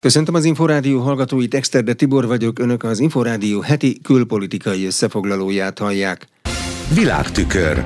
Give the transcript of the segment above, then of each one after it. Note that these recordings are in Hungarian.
Köszöntöm az Inforádió hallgatóit, Exterde Tibor vagyok, Önök az Inforádió heti külpolitikai összefoglalóját hallják. Világtükör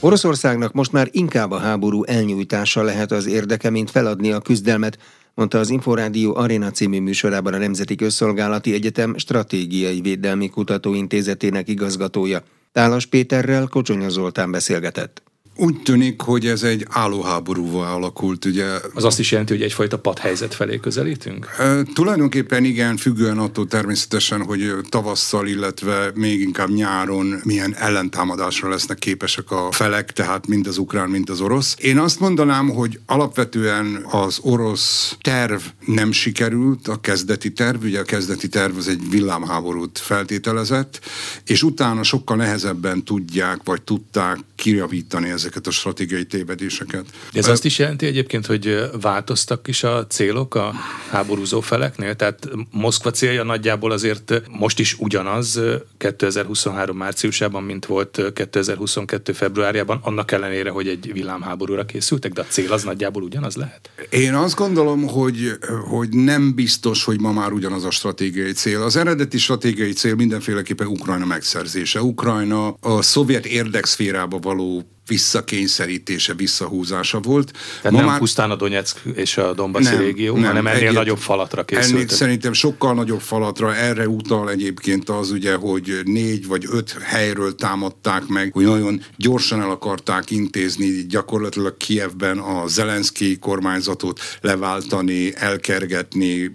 Oroszországnak most már inkább a háború elnyújtása lehet az érdeke, mint feladni a küzdelmet, mondta az Inforádió Arena című műsorában a Nemzeti Közszolgálati Egyetem Stratégiai Védelmi Kutatóintézetének igazgatója. Tálas Péterrel Kocsonya Zoltán beszélgetett. Úgy tűnik, hogy ez egy állóháborúval alakult, ugye. Az azt is jelenti, hogy egyfajta padhelyzet felé közelítünk? E, tulajdonképpen igen, függően attól természetesen, hogy tavasszal, illetve még inkább nyáron milyen ellentámadásra lesznek képesek a felek, tehát mind az ukrán, mind az orosz. Én azt mondanám, hogy alapvetően az orosz terv nem sikerült, a kezdeti terv, ugye a kezdeti terv az egy villámháborút feltételezett, és utána sokkal nehezebben tudják, vagy tudták kirjavítani ezeket a stratégiai tévedéseket. Ez azt is jelenti egyébként, hogy változtak is a célok a háborúzó feleknél? Tehát Moszkva célja nagyjából azért most is ugyanaz 2023 márciusában, mint volt 2022 februárjában, annak ellenére, hogy egy villámháborúra készültek, de a cél az nagyjából ugyanaz lehet? Én azt gondolom, hogy, hogy nem biztos, hogy ma már ugyanaz a stratégiai cél. Az eredeti stratégiai cél mindenféleképpen Ukrajna megszerzése. Ukrajna a szovjet érdekszférába való visszakényszerítése, visszahúzása volt. Tehát Ma nem már... pusztán a Donetsk és a Donbass nem, régió, nem, hanem ennél egyet, nagyobb falatra készültek. Ennél szerintem sokkal nagyobb falatra, erre utal egyébként az ugye, hogy négy vagy öt helyről támadták meg, hogy nagyon gyorsan el akarták intézni gyakorlatilag Kievben a Zelenszky kormányzatot leváltani, elkergetni,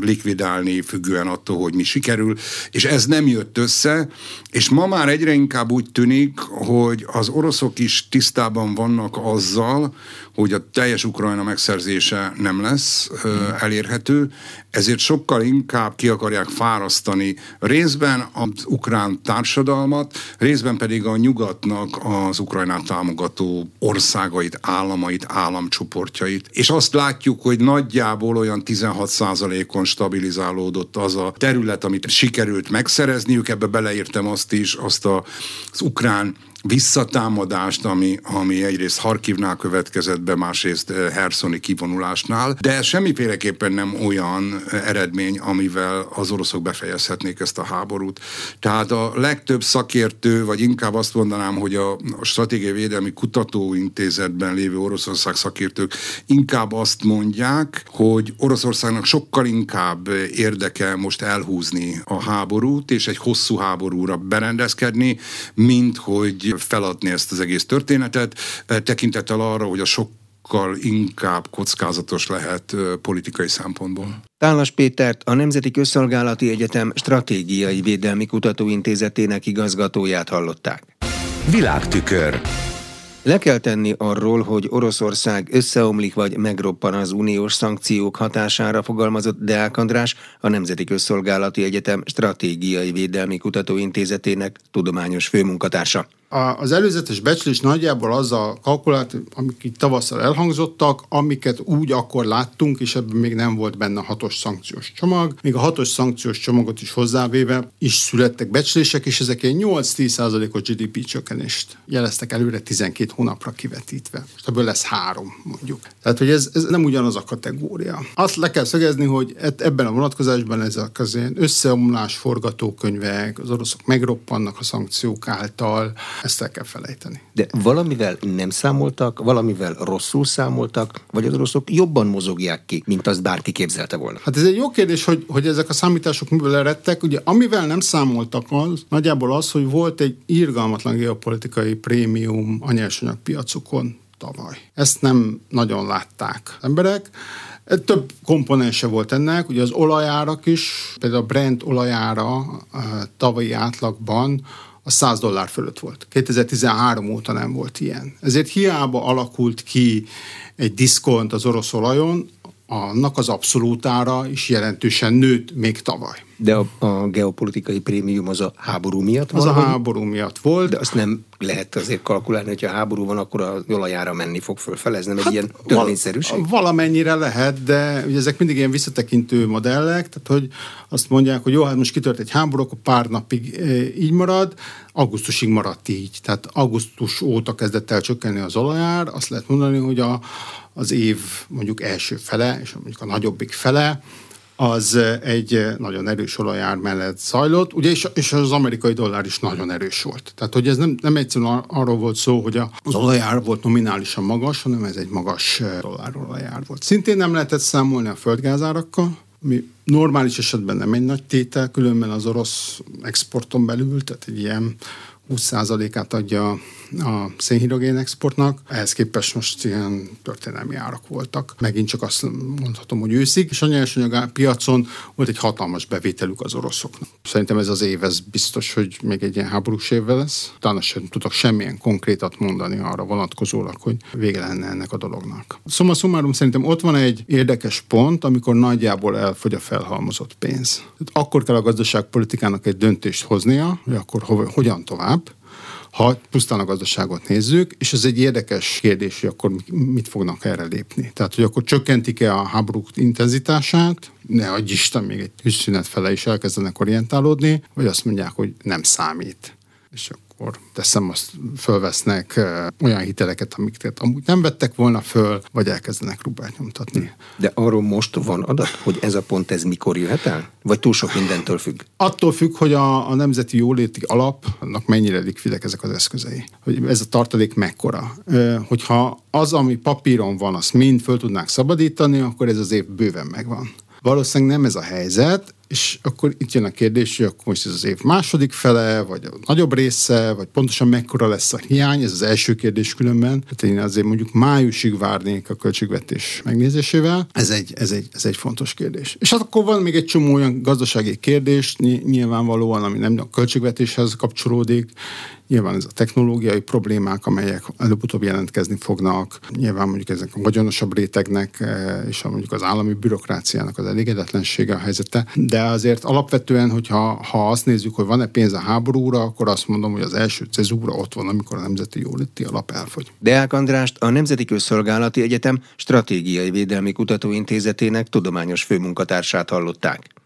likvidálni, függően attól, hogy mi sikerül, és ez nem jött össze, és ma már egyre inkább úgy tűnik, hogy az oroszok is is tisztában vannak azzal, hogy a teljes Ukrajna megszerzése nem lesz elérhető, ezért sokkal inkább ki akarják fárasztani részben az ukrán társadalmat, részben pedig a nyugatnak az Ukrajnát támogató országait, államait, államcsoportjait. És azt látjuk, hogy nagyjából olyan 16%-on stabilizálódott az a terület, amit sikerült megszerezniük, ebbe beleértem azt is, azt az ukrán visszatámadást, ami, ami egyrészt Harkivnál következett be, másrészt eh, Herszoni kivonulásnál, de semmiféleképpen nem olyan eh, eredmény, amivel az oroszok befejezhetnék ezt a háborút. Tehát a legtöbb szakértő, vagy inkább azt mondanám, hogy a, a Stratégiai Védelmi Kutatóintézetben lévő Oroszország szakértők inkább azt mondják, hogy Oroszországnak sokkal inkább érdeke most elhúzni a háborút, és egy hosszú háborúra berendezkedni, mint hogy feladni ezt az egész történetet, eh, tekintettel arra, hogy a sok sokkal inkább kockázatos lehet eh, politikai szempontból. Tálas Pétert, a Nemzeti Közszolgálati Egyetem Stratégiai Védelmi Kutatóintézetének igazgatóját hallották. Világtükör le kell tenni arról, hogy Oroszország összeomlik vagy megroppan az uniós szankciók hatására fogalmazott Deák András, a Nemzeti Közszolgálati Egyetem Stratégiai Védelmi Kutatóintézetének tudományos főmunkatársa az előzetes becslés nagyjából az a kalkulált, amik itt tavasszal elhangzottak, amiket úgy akkor láttunk, és ebben még nem volt benne hatos szankciós csomag. Még a hatos szankciós csomagot is hozzávéve is születtek becslések, és ezek egy 8-10%-os GDP csökkenést jeleztek előre 12 hónapra kivetítve. És ebből lesz három, mondjuk. Tehát, hogy ez, ez nem ugyanaz a kategória. Azt le kell szögezni, hogy ebben a vonatkozásban ezek az összeomlás forgatókönyvek, az oroszok megroppannak a szankciók által, ezt el kell felejteni. De valamivel nem számoltak, valamivel rosszul számoltak, vagy az oroszok jobban mozogják ki, mint azt bárki képzelte volna? Hát ez egy jó kérdés, hogy, hogy ezek a számítások miből eredtek. Ugye amivel nem számoltak az, nagyjából az, hogy volt egy irgalmatlan geopolitikai prémium a nyersanyagpiacokon tavaly. Ezt nem nagyon látták emberek. Több komponense volt ennek, ugye az olajárak is, például a Brent olajára eh, tavalyi átlagban a 100 dollár fölött volt. 2013 óta nem volt ilyen. Ezért hiába alakult ki egy diszkont az orosz olajon, annak az abszolútára is jelentősen nőtt még tavaly. De a, a geopolitikai prémium az a háború miatt van? Az a háború miatt volt. De azt nem lehet azért kalkulálni, hogy ha háború van, akkor a olajára menni fog fölfele. Ez nem hát egy ilyen törvényszerűség? Val- valamennyire lehet, de ugye ezek mindig ilyen visszatekintő modellek, tehát hogy azt mondják, hogy jó, hát most kitört egy háború, akkor pár napig e, így marad, augusztusig maradt így. Tehát augusztus óta kezdett el csökkenni az olajár, azt lehet mondani, hogy a, az év mondjuk első fele, és mondjuk a nagyobbik fele, az egy nagyon erős olajár mellett zajlott, ugye, és, és az amerikai dollár is nagyon erős volt. Tehát, hogy ez nem, nem egyszerűen arról volt szó, hogy az olajár volt nominálisan magas, hanem ez egy magas dollárolajár volt. Szintén nem lehetett számolni a földgázárakkal, mi normális esetben nem egy nagy tétel, különben az orosz exporton belül, tehát egy ilyen 20%-át adja a szénhidrogén exportnak. Ehhez képest most ilyen történelmi árak voltak. Megint csak azt mondhatom, hogy őszig, és a nyersanyag piacon volt egy hatalmas bevételük az oroszoknak. Szerintem ez az év, ez biztos, hogy még egy ilyen háborús évvel lesz. Utána sem tudok semmilyen konkrétat mondani arra vonatkozólag, hogy vége lenne ennek a dolognak. Szóval szumárum szerintem ott van egy érdekes pont, amikor nagyjából elfogy a felhalmozott pénz. Tehát akkor kell a gazdaságpolitikának egy döntést hoznia, hogy akkor hogyan tovább, ha pusztán a gazdaságot nézzük, és ez egy érdekes kérdés, hogy akkor mit fognak erre lépni. Tehát, hogy akkor csökkentik-e a háborúk intenzitását, ne adj Isten, még egy tűzszünet fele is elkezdenek orientálódni, vagy azt mondják, hogy nem számít. És akkor teszem, azt fölvesznek olyan hiteleket, amiket amúgy nem vettek volna föl, vagy elkezdenek rubát nyomtatni. De arról most van adat, hogy ez a pont ez mikor jöhet el? Vagy túl sok mindentől függ? Attól függ, hogy a, a nemzeti jóléti alapnak mennyire likvidek ezek az eszközei. Hogy ez a tartalék mekkora. Hogyha az, ami papíron van, azt mind föl tudnák szabadítani, akkor ez az év bőven megvan. Valószínűleg nem ez a helyzet, és akkor itt jön a kérdés, hogy akkor most ez az év második fele, vagy a nagyobb része, vagy pontosan mekkora lesz a hiány, ez az első kérdés különben. Tehát én azért mondjuk májusig várnék a költségvetés megnézésével. Ez egy, ez egy, ez egy fontos kérdés. És hát akkor van még egy csomó olyan gazdasági kérdés, nyilvánvalóan, ami nem a költségvetéshez kapcsolódik, Nyilván ez a technológiai problémák, amelyek előbb-utóbb jelentkezni fognak. Nyilván mondjuk ezek a vagyonosabb rétegnek eh, és mondjuk az állami bürokráciának az elégedetlensége a helyzete. De azért alapvetően, hogyha ha azt nézzük, hogy van-e pénz a háborúra, akkor azt mondom, hogy az első cezúra ott van, amikor a Nemzeti Jóléti Alap elfogy. Deák Andrást a Nemzeti Közszolgálati Egyetem Stratégiai Védelmi Kutatóintézetének tudományos főmunkatársát hallották.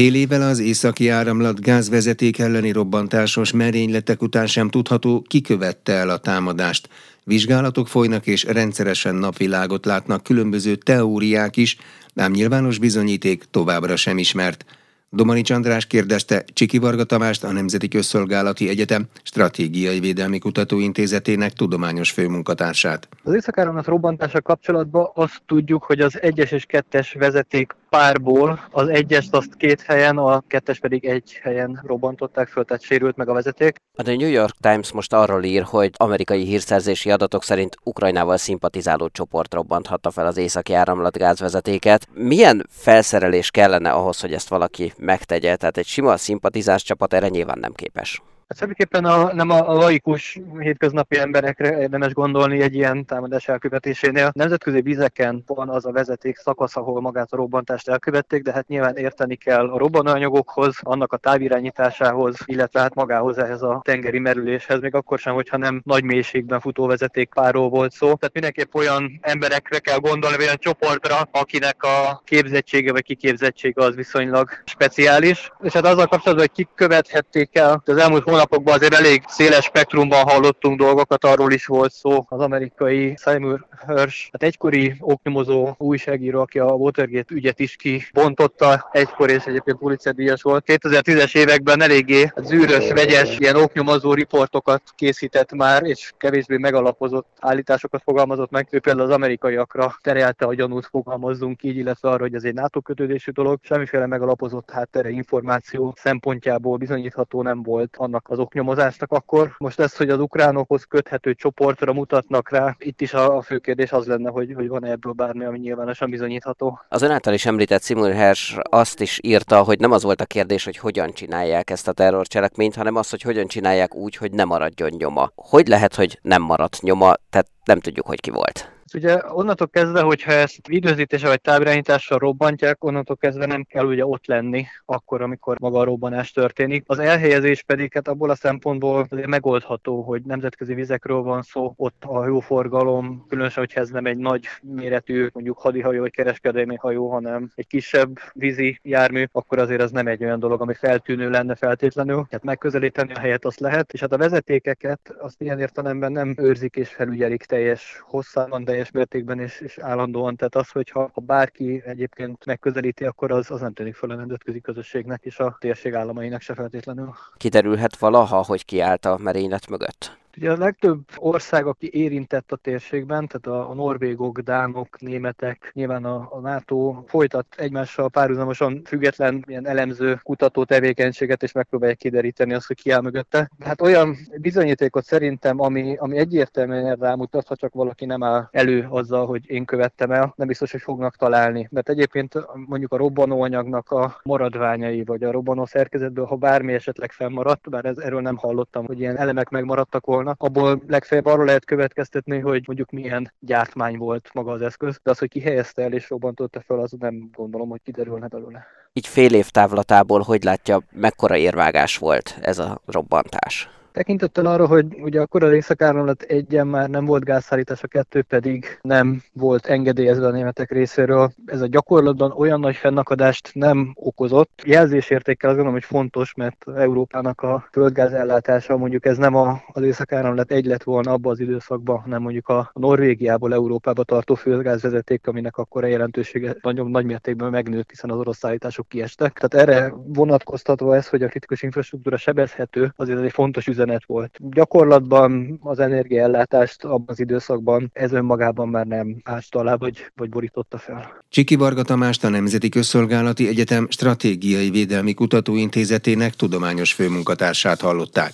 Fél évvel az északi áramlat gázvezeték elleni robbantásos merényletek után sem tudható, ki követte el a támadást. Vizsgálatok folynak és rendszeresen napvilágot látnak különböző teóriák is, ám nyilvános bizonyíték továbbra sem ismert. Domanics András kérdezte Csiki Varga Tamást, a Nemzeti Közszolgálati Egyetem Stratégiai Védelmi Kutatóintézetének tudományos főmunkatársát. Az éjszakáramlat robbantása kapcsolatban azt tudjuk, hogy az egyes és kettes vezeték párból az egyest azt két helyen, a kettes pedig egy helyen robbantották föl, tehát sérült meg a vezeték. A The New York Times most arról ír, hogy amerikai hírszerzési adatok szerint Ukrajnával szimpatizáló csoport robbanthatta fel az északi áramlat gázvezetéket. Milyen felszerelés kellene ahhoz, hogy ezt valaki megtegye? Tehát egy sima szimpatizás csapat erre nyilván nem képes. Hát semmiképpen a, nem a, laikus hétköznapi emberekre érdemes gondolni egy ilyen támadás elkövetésénél. Nemzetközi vizeken van az a vezeték szakasz, ahol magát a robbantást elkövették, de hát nyilván érteni kell a robbanóanyagokhoz, annak a távirányításához, illetve hát magához ehhez a tengeri merüléshez, még akkor sem, hogyha nem nagy mélységben futó vezeték párról volt szó. Tehát mindenképp olyan emberekre kell gondolni, vagy olyan csoportra, akinek a képzettsége vagy kiképzettsége az viszonylag speciális. És hát azzal kapcsolatban, hogy kik követhették el az elmúlt hónapokban azért elég széles spektrumban hallottunk dolgokat, arról is volt szó az amerikai Seymour Hirsch, hát egykori oknyomozó újságíró, aki a Watergate ügyet is kibontotta, egykor és egyébként Pulitzer díjas volt. 2010-es években eléggé zűrös, vegyes ilyen oknyomozó riportokat készített már, és kevésbé megalapozott állításokat fogalmazott meg. Ő például az amerikaiakra terelte a gyanút, fogalmazzunk így, illetve arra, hogy ez egy NATO kötődésű dolog. Semmiféle megalapozott háttere információ szempontjából bizonyítható nem volt annak az oknyomozásnak akkor. Most ez, hogy az ukránokhoz köthető csoportra mutatnak rá, itt is a, fő kérdés az lenne, hogy, hogy van ebből bármi, ami nyilvánosan bizonyítható. Az ön által is említett Simon Hers azt is írta, hogy nem az volt a kérdés, hogy hogyan csinálják ezt a terrorcselekményt, hanem az, hogy hogyan csinálják úgy, hogy nem maradjon nyoma. Hogy lehet, hogy nem maradt nyoma, tehát nem tudjuk, hogy ki volt. Ugye onnantól kezdve, hogyha ezt időzítése vagy távirányítással robbantják, onnantól kezdve nem kell ugye ott lenni akkor, amikor maga a robbanás történik. Az elhelyezés pedig hát abból a szempontból megoldható, hogy nemzetközi vizekről van szó, ott a hajóforgalom, különösen, hogyha ez nem egy nagy méretű, mondjuk hadihajó vagy kereskedelmi hajó, hanem egy kisebb vízi jármű, akkor azért ez nem egy olyan dolog, ami feltűnő lenne feltétlenül. Tehát megközelíteni a helyet azt lehet, és hát a vezetékeket azt ilyen értelemben nem őrzik és felügyelik teljes hosszában, teljes mértékben és, és állandóan. Tehát az, hogyha ha bárki egyébként megközelíti, akkor az, az nem tűnik fel a nemzetközi közösségnek és a térség államainak se feltétlenül. Kiderülhet valaha, hogy ki állt a merénylet mögött? Ugye a legtöbb ország, aki érintett a térségben, tehát a, a norvégok, dánok, németek, nyilván a, a NATO folytat egymással párhuzamosan független ilyen elemző kutató tevékenységet, és megpróbálják kideríteni azt, hogy ki áll mögötte. Hát olyan bizonyítékot szerintem, ami, ami egyértelműen rámutat, ha csak valaki nem áll elő azzal, hogy én követtem el, nem biztos, hogy fognak találni. Mert egyébként mondjuk a robbanóanyagnak a maradványai, vagy a robbanó szerkezetből, ha bármi esetleg fennmaradt, bár ez, erről nem hallottam, hogy ilyen elemek megmaradtak volna, volna. Abból legfeljebb arról lehet következtetni, hogy mondjuk milyen gyártmány volt maga az eszköz, de az, hogy ki helyezte el és robbantotta fel, az nem gondolom, hogy kiderülne belőle. Így fél év távlatából hogy látja, mekkora érvágás volt ez a robbantás? Tekintettel arra, hogy ugye a részakáramlat egyen már nem volt gázszállítás, a kettő pedig nem volt engedélyezve a németek részéről. Ez a gyakorlatban olyan nagy fennakadást nem okozott. Jelzésértékkel azt gondolom, hogy fontos, mert Európának a földgáz ellátása mondjuk ez nem a, az északáramlat egy lett volna abban az időszakban, hanem mondjuk a Norvégiából Európába tartó földgázvezeték, aminek akkor a jelentősége nagyon nagy mértékben megnőtt, hiszen az orosz szállítások kiestek. Tehát erre vonatkoztatva ez, hogy a kritikus infrastruktúra sebezhető, azért ez egy fontos üzenet üzenet volt. Gyakorlatban az energiaellátást abban az időszakban ez önmagában már nem ásta alá, vagy, vagy borította fel. Csiki Varga Tamást a Nemzeti Közszolgálati Egyetem Stratégiai Védelmi Kutatóintézetének tudományos főmunkatársát hallották.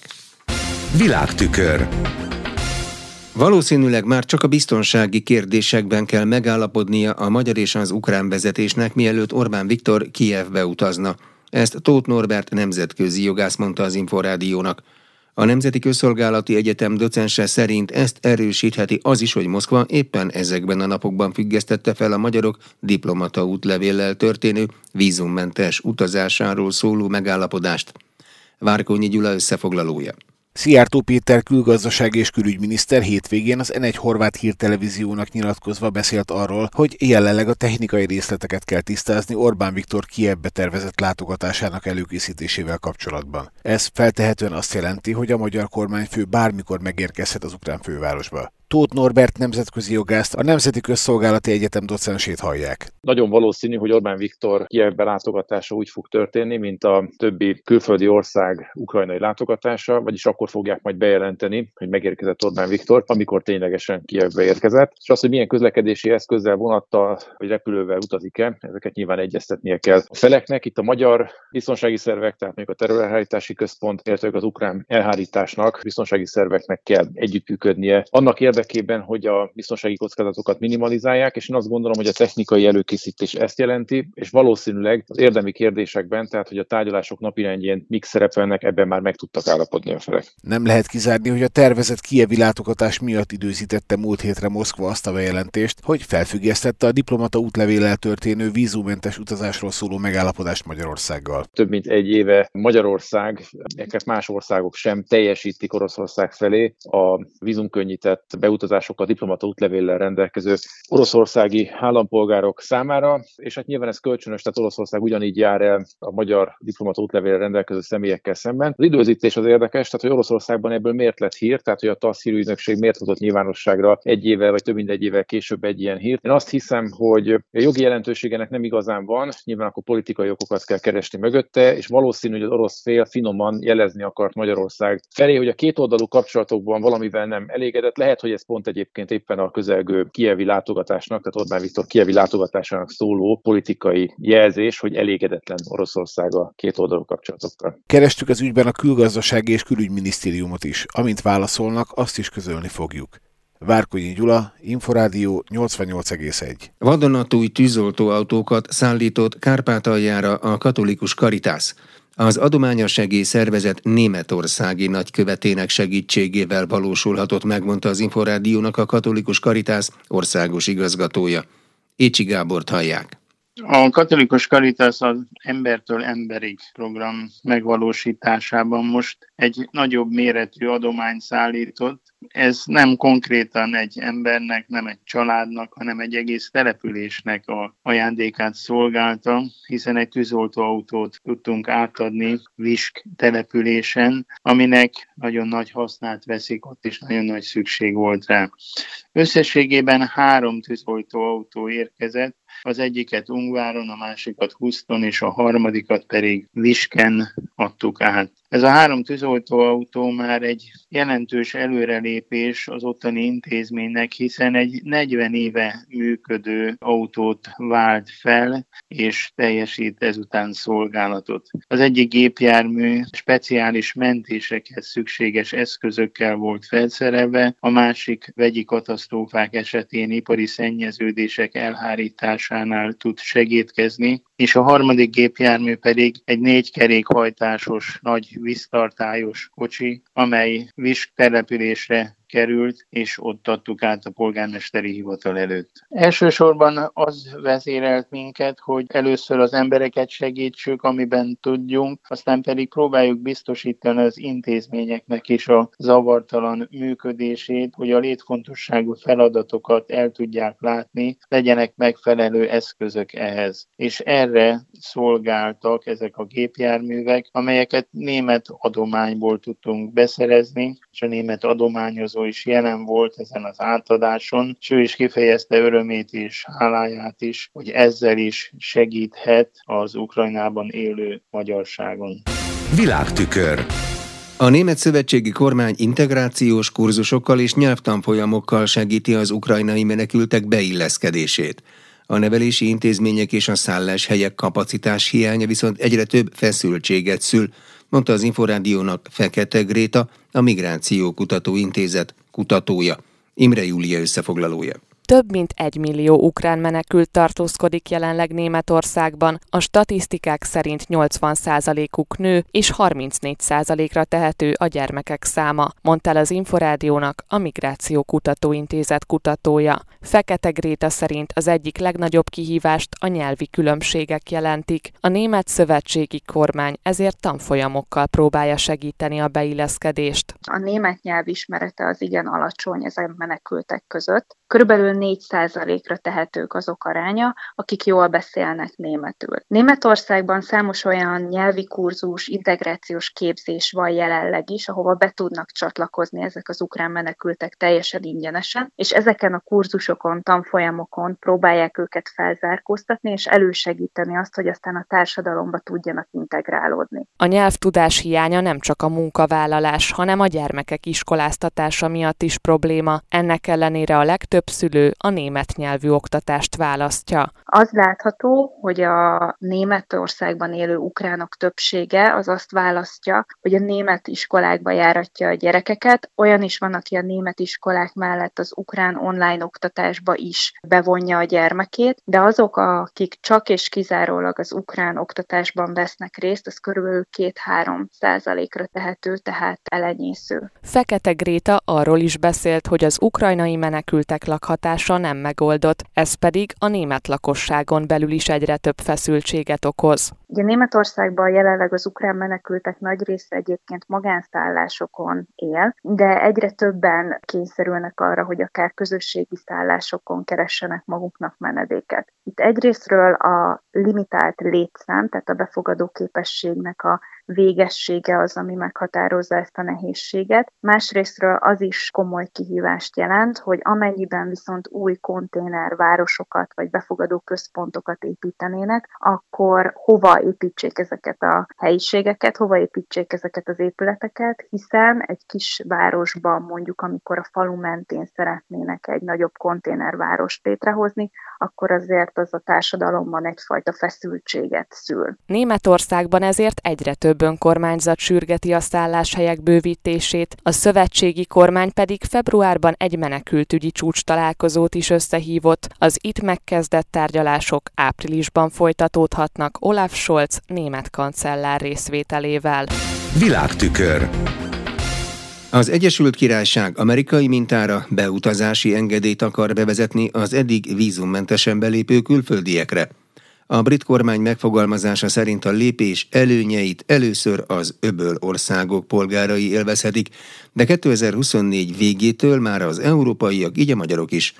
Világtükör Valószínűleg már csak a biztonsági kérdésekben kell megállapodnia a magyar és az ukrán vezetésnek, mielőtt Orbán Viktor Kijevbe utazna. Ezt Tóth Norbert nemzetközi jogász mondta az Inforádiónak. A Nemzeti Közszolgálati Egyetem docense szerint ezt erősítheti az is, hogy Moszkva éppen ezekben a napokban függesztette fel a magyarok diplomata útlevéllel történő vízummentes utazásáról szóló megállapodást. Várkonyi Gyula összefoglalója. Szijjártó Péter külgazdaság és külügyminiszter hétvégén az N1 horvát hírtelevíziónak nyilatkozva beszélt arról, hogy jelenleg a technikai részleteket kell tisztázni Orbán Viktor Kievbe tervezett látogatásának előkészítésével kapcsolatban. Ez feltehetően azt jelenti, hogy a magyar kormányfő bármikor megérkezhet az ukrán fővárosba. Tóth Norbert nemzetközi jogászt, a Nemzeti Közszolgálati Egyetem docensét hallják. Nagyon valószínű, hogy Orbán Viktor Kievbe látogatása úgy fog történni, mint a többi külföldi ország ukrajnai látogatása, vagyis akkor fogják majd bejelenteni, hogy megérkezett Orbán Viktor, amikor ténylegesen Kievbe érkezett. És az, hogy milyen közlekedési eszközzel, vonattal vagy repülővel utazik-e, ezeket nyilván egyeztetnie kell a feleknek. Itt a magyar biztonsági szervek, tehát még a területelhárítási központ, illetve az ukrán elhárításnak, biztonsági szerveknek kell együttműködnie. Annak érdekében, hogy a biztonsági kockázatokat minimalizálják, és én azt gondolom, hogy a technikai előkészítés ezt jelenti, és valószínűleg az érdemi kérdésekben, tehát hogy a tárgyalások napirendjén mik szerepelnek, ebben már meg tudtak állapodni a felek. Nem lehet kizárni, hogy a tervezett kievi látogatás miatt időzítette múlt hétre Moszkva azt a bejelentést, hogy felfüggesztette a diplomata útlevéllel történő vízumentes utazásról szóló megállapodást Magyarországgal. Több mint egy éve Magyarország, más országok sem teljesítik Oroszország felé a vízumkönnyített beutazásokkal, diplomata útlevéllel rendelkező oroszországi állampolgárok számára, és hát nyilván ez kölcsönös, tehát Oroszország ugyanígy jár el a magyar diplomata útlevéllel rendelkező személyekkel szemben. Az időzítés az érdekes, tehát hogy Oroszországban ebből miért lett hír, tehát hogy a TASZ hírügynökség miért hozott nyilvánosságra egy évvel vagy több mint egy évvel később egy ilyen hírt. Én azt hiszem, hogy a jogi jelentőségenek nem igazán van, nyilván akkor politikai okokat kell keresni mögötte, és valószínű, hogy az orosz fél finoman jelezni akart Magyarország felé, hogy a kétoldalú kapcsolatokban valamivel nem elégedett. Lehet, hogy ez pont egyébként éppen a közelgő kievi látogatásnak, tehát Orbán Viktor kievi látogatásának szóló politikai jelzés, hogy elégedetlen Oroszország a két oldalú kapcsolatokkal. Kerestük az ügyben a külgazdasági és külügyminisztériumot is. Amint válaszolnak, azt is közölni fogjuk. Várkonyi Gyula, Inforádió 88,1. Vadonatúj tűzoltóautókat szállított Kárpátaljára a katolikus karitász. Az adományosegély szervezet németországi nagykövetének segítségével valósulhatott, megmondta az Inforádiónak a katolikus karitász országos igazgatója. Écsi Gábort hallják. A katolikus karitász az embertől emberig program megvalósításában most egy nagyobb méretű adományt szállított. Ez nem konkrétan egy embernek, nem egy családnak, hanem egy egész településnek a ajándékát szolgálta, hiszen egy tűzoltóautót tudtunk átadni Visk településen, aminek nagyon nagy hasznát veszik, ott is nagyon nagy szükség volt rá. Összességében három tűzoltóautó érkezett, az egyiket Ungváron, a másikat Huszton, és a harmadikat pedig Visken adtuk át. Ez a három tűzoltóautó már egy jelentős előrelépés az ottani intézménynek, hiszen egy 40 éve működő autót vált fel, és teljesít ezután szolgálatot. Az egyik gépjármű speciális mentésekhez szükséges eszközökkel volt felszerelve, a másik vegyi katasztrófák esetén ipari szennyeződések elhárításánál tud segítkezni, és a harmadik gépjármű pedig egy négy kerékhajtásos nagy víztartályos kocsi, amely Visk településre került, és ott adtuk át a polgármesteri hivatal előtt. Elsősorban az vezérelt minket, hogy először az embereket segítsük, amiben tudjunk, aztán pedig próbáljuk biztosítani az intézményeknek is a zavartalan működését, hogy a létfontosságú feladatokat el tudják látni, legyenek megfelelő eszközök ehhez. És erre szolgáltak ezek a gépjárművek, amelyeket német adományból tudtunk beszerezni, és a német adományozó is jelen volt ezen az átadáson, és ő is kifejezte örömét és háláját is, hogy ezzel is segíthet az Ukrajnában élő magyarságon. Világtükör a Német Szövetségi Kormány integrációs kurzusokkal és nyelvtanfolyamokkal segíti az ukrajnai menekültek beilleszkedését. A nevelési intézmények és a szálláshelyek kapacitás hiánya viszont egyre több feszültséget szül, mondta az Inforádiónak Fekete Gréta, a Migráció Kutató Intézet kutatója. Imre Júlia összefoglalója. Több mint egy millió ukrán menekült tartózkodik jelenleg Németországban, a statisztikák szerint 80%-uk nő és 34%-ra tehető a gyermekek száma, mondta el az Inforádiónak a Migráció Kutatóintézet kutatója. Fekete Gréta szerint az egyik legnagyobb kihívást a nyelvi különbségek jelentik. A német szövetségi kormány ezért tanfolyamokkal próbálja segíteni a beilleszkedést. A német nyelv ismerete az igen alacsony ezen menekültek között. Körülbelül 4%-ra tehetők azok aránya, akik jól beszélnek németül. Németországban számos olyan nyelvi kurzus, integrációs képzés van jelenleg is, ahova be tudnak csatlakozni ezek az ukrán menekültek teljesen ingyenesen, és ezeken a kurzusokon, tanfolyamokon próbálják őket felzárkóztatni, és elősegíteni azt, hogy aztán a társadalomba tudjanak integrálódni. A nyelvtudás hiánya nem csak a munkavállalás, hanem a gyermekek iskoláztatása miatt is probléma. Ennek ellenére a legtöbb szülő a német nyelvű oktatást választja. Az látható, hogy a Németországban élő ukránok többsége az azt választja, hogy a német iskolákba járatja a gyerekeket. Olyan is van, aki a német iskolák mellett az ukrán online oktatásba is bevonja a gyermekét, de azok, akik csak és kizárólag az ukrán oktatásban vesznek részt, az körülbelül 2-3 százalékra tehető, tehát elenyésző. Fekete Gréta arról is beszélt, hogy az ukrajnai menekültek lakhatása megoldása nem megoldott, ez pedig a német lakosságon belül is egyre több feszültséget okoz. Ugye Németországban jelenleg az ukrán menekültek nagy része egyébként magánszállásokon él, de egyre többen kényszerülnek arra, hogy akár közösségi szállásokon keressenek maguknak menedéket. Itt egyrésztről a limitált létszám, tehát a befogadó képességnek a végessége az, ami meghatározza ezt a nehézséget. Másrésztről az is komoly kihívást jelent, hogy amennyiben viszont új konténervárosokat vagy befogadó központokat építenének, akkor hova építsék ezeket a helyiségeket, hova építsék ezeket az épületeket, hiszen egy kis városban mondjuk, amikor a falu mentén szeretnének egy nagyobb konténervárost létrehozni, akkor azért az a társadalomban egyfajta feszültséget szül. Németországban ezért egyre több több önkormányzat sürgeti a szálláshelyek bővítését, a szövetségi kormány pedig februárban egy menekültügyi csúcs találkozót is összehívott. Az itt megkezdett tárgyalások áprilisban folytatódhatnak Olaf Scholz német kancellár részvételével. Világtükör az Egyesült Királyság amerikai mintára beutazási engedélyt akar bevezetni az eddig vízummentesen belépő külföldiekre. A brit kormány megfogalmazása szerint a lépés előnyeit először az öböl országok polgárai élvezhetik, de 2024 végétől már az európaiak, így a magyarok is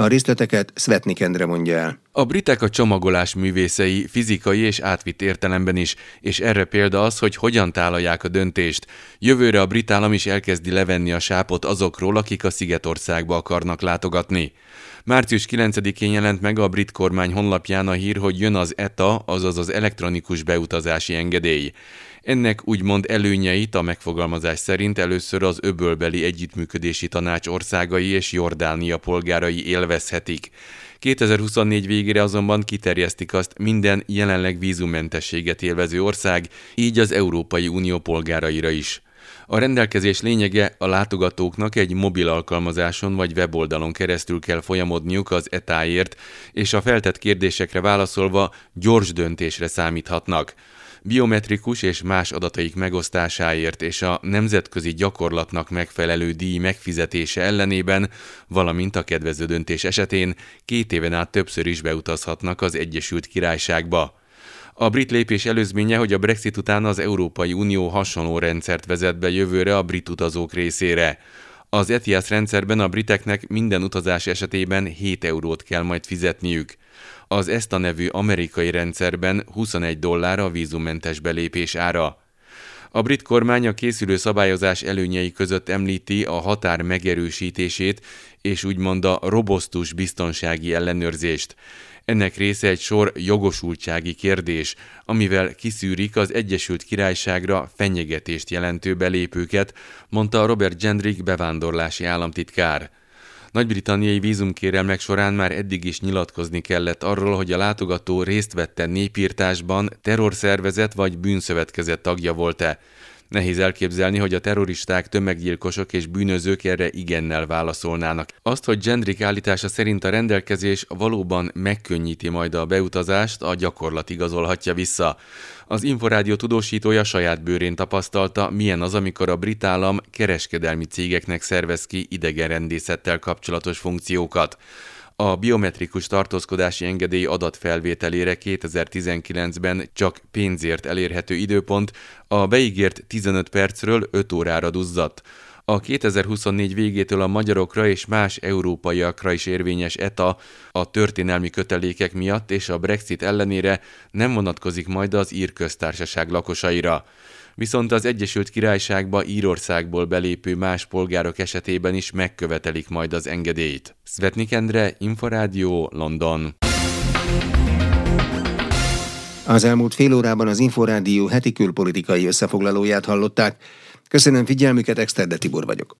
a részleteket Svetnik Endre mondja el. A britek a csomagolás művészei fizikai és átvitt értelemben is, és erre példa az, hogy hogyan tálalják a döntést. Jövőre a brit állam is elkezdi levenni a sápot azokról, akik a Szigetországba akarnak látogatni. Március 9-én jelent meg a brit kormány honlapján a hír, hogy jön az ETA, azaz az elektronikus beutazási engedély. Ennek úgymond előnyeit a megfogalmazás szerint először az öbölbeli együttműködési tanács országai és Jordánia polgárai élvezhetik. 2024 végére azonban kiterjesztik azt minden jelenleg vízummentességet élvező ország, így az Európai Unió polgáraira is. A rendelkezés lényege a látogatóknak egy mobil alkalmazáson vagy weboldalon keresztül kell folyamodniuk az etáért, és a feltett kérdésekre válaszolva gyors döntésre számíthatnak biometrikus és más adataik megosztásáért és a nemzetközi gyakorlatnak megfelelő díj megfizetése ellenében, valamint a kedvező döntés esetén két éven át többször is beutazhatnak az Egyesült Királyságba. A brit lépés előzménye, hogy a Brexit után az Európai Unió hasonló rendszert vezet be jövőre a brit utazók részére. Az ETIAS rendszerben a briteknek minden utazás esetében 7 eurót kell majd fizetniük. Az ESTA nevű amerikai rendszerben 21 dollár a vízummentes belépés ára. A brit kormány a készülő szabályozás előnyei között említi a határ megerősítését és úgymond a robosztus biztonsági ellenőrzést. Ennek része egy sor jogosultsági kérdés, amivel kiszűrik az Egyesült Királyságra fenyegetést jelentő belépőket, mondta Robert Gendrick bevándorlási államtitkár. Nagy-britanniai vízumkérelmek során már eddig is nyilatkozni kellett arról, hogy a látogató részt vette népírtásban, terrorszervezet vagy bűnszövetkezet tagja volt-e. Nehéz elképzelni, hogy a terroristák, tömeggyilkosok és bűnözők erre igennel válaszolnának. Azt, hogy Gendrik állítása szerint a rendelkezés valóban megkönnyíti majd a beutazást, a gyakorlat igazolhatja vissza. Az Inforádió tudósítója saját bőrén tapasztalta, milyen az, amikor a brit állam kereskedelmi cégeknek szervez ki idegenrendészettel kapcsolatos funkciókat. A biometrikus tartózkodási engedély adatfelvételére 2019-ben csak pénzért elérhető időpont a beígért 15 percről 5 órára duzzadt. A 2024 végétől a magyarokra és más európaiakra is érvényes ETA a történelmi kötelékek miatt és a Brexit ellenére nem vonatkozik majd az ír köztársaság lakosaira viszont az Egyesült Királyságba Írországból belépő más polgárok esetében is megkövetelik majd az engedélyt. Svetnik Endre, Inforádió, London. Az elmúlt fél órában az Inforádió heti külpolitikai összefoglalóját hallották. Köszönöm figyelmüket, Exterde Tibor vagyok.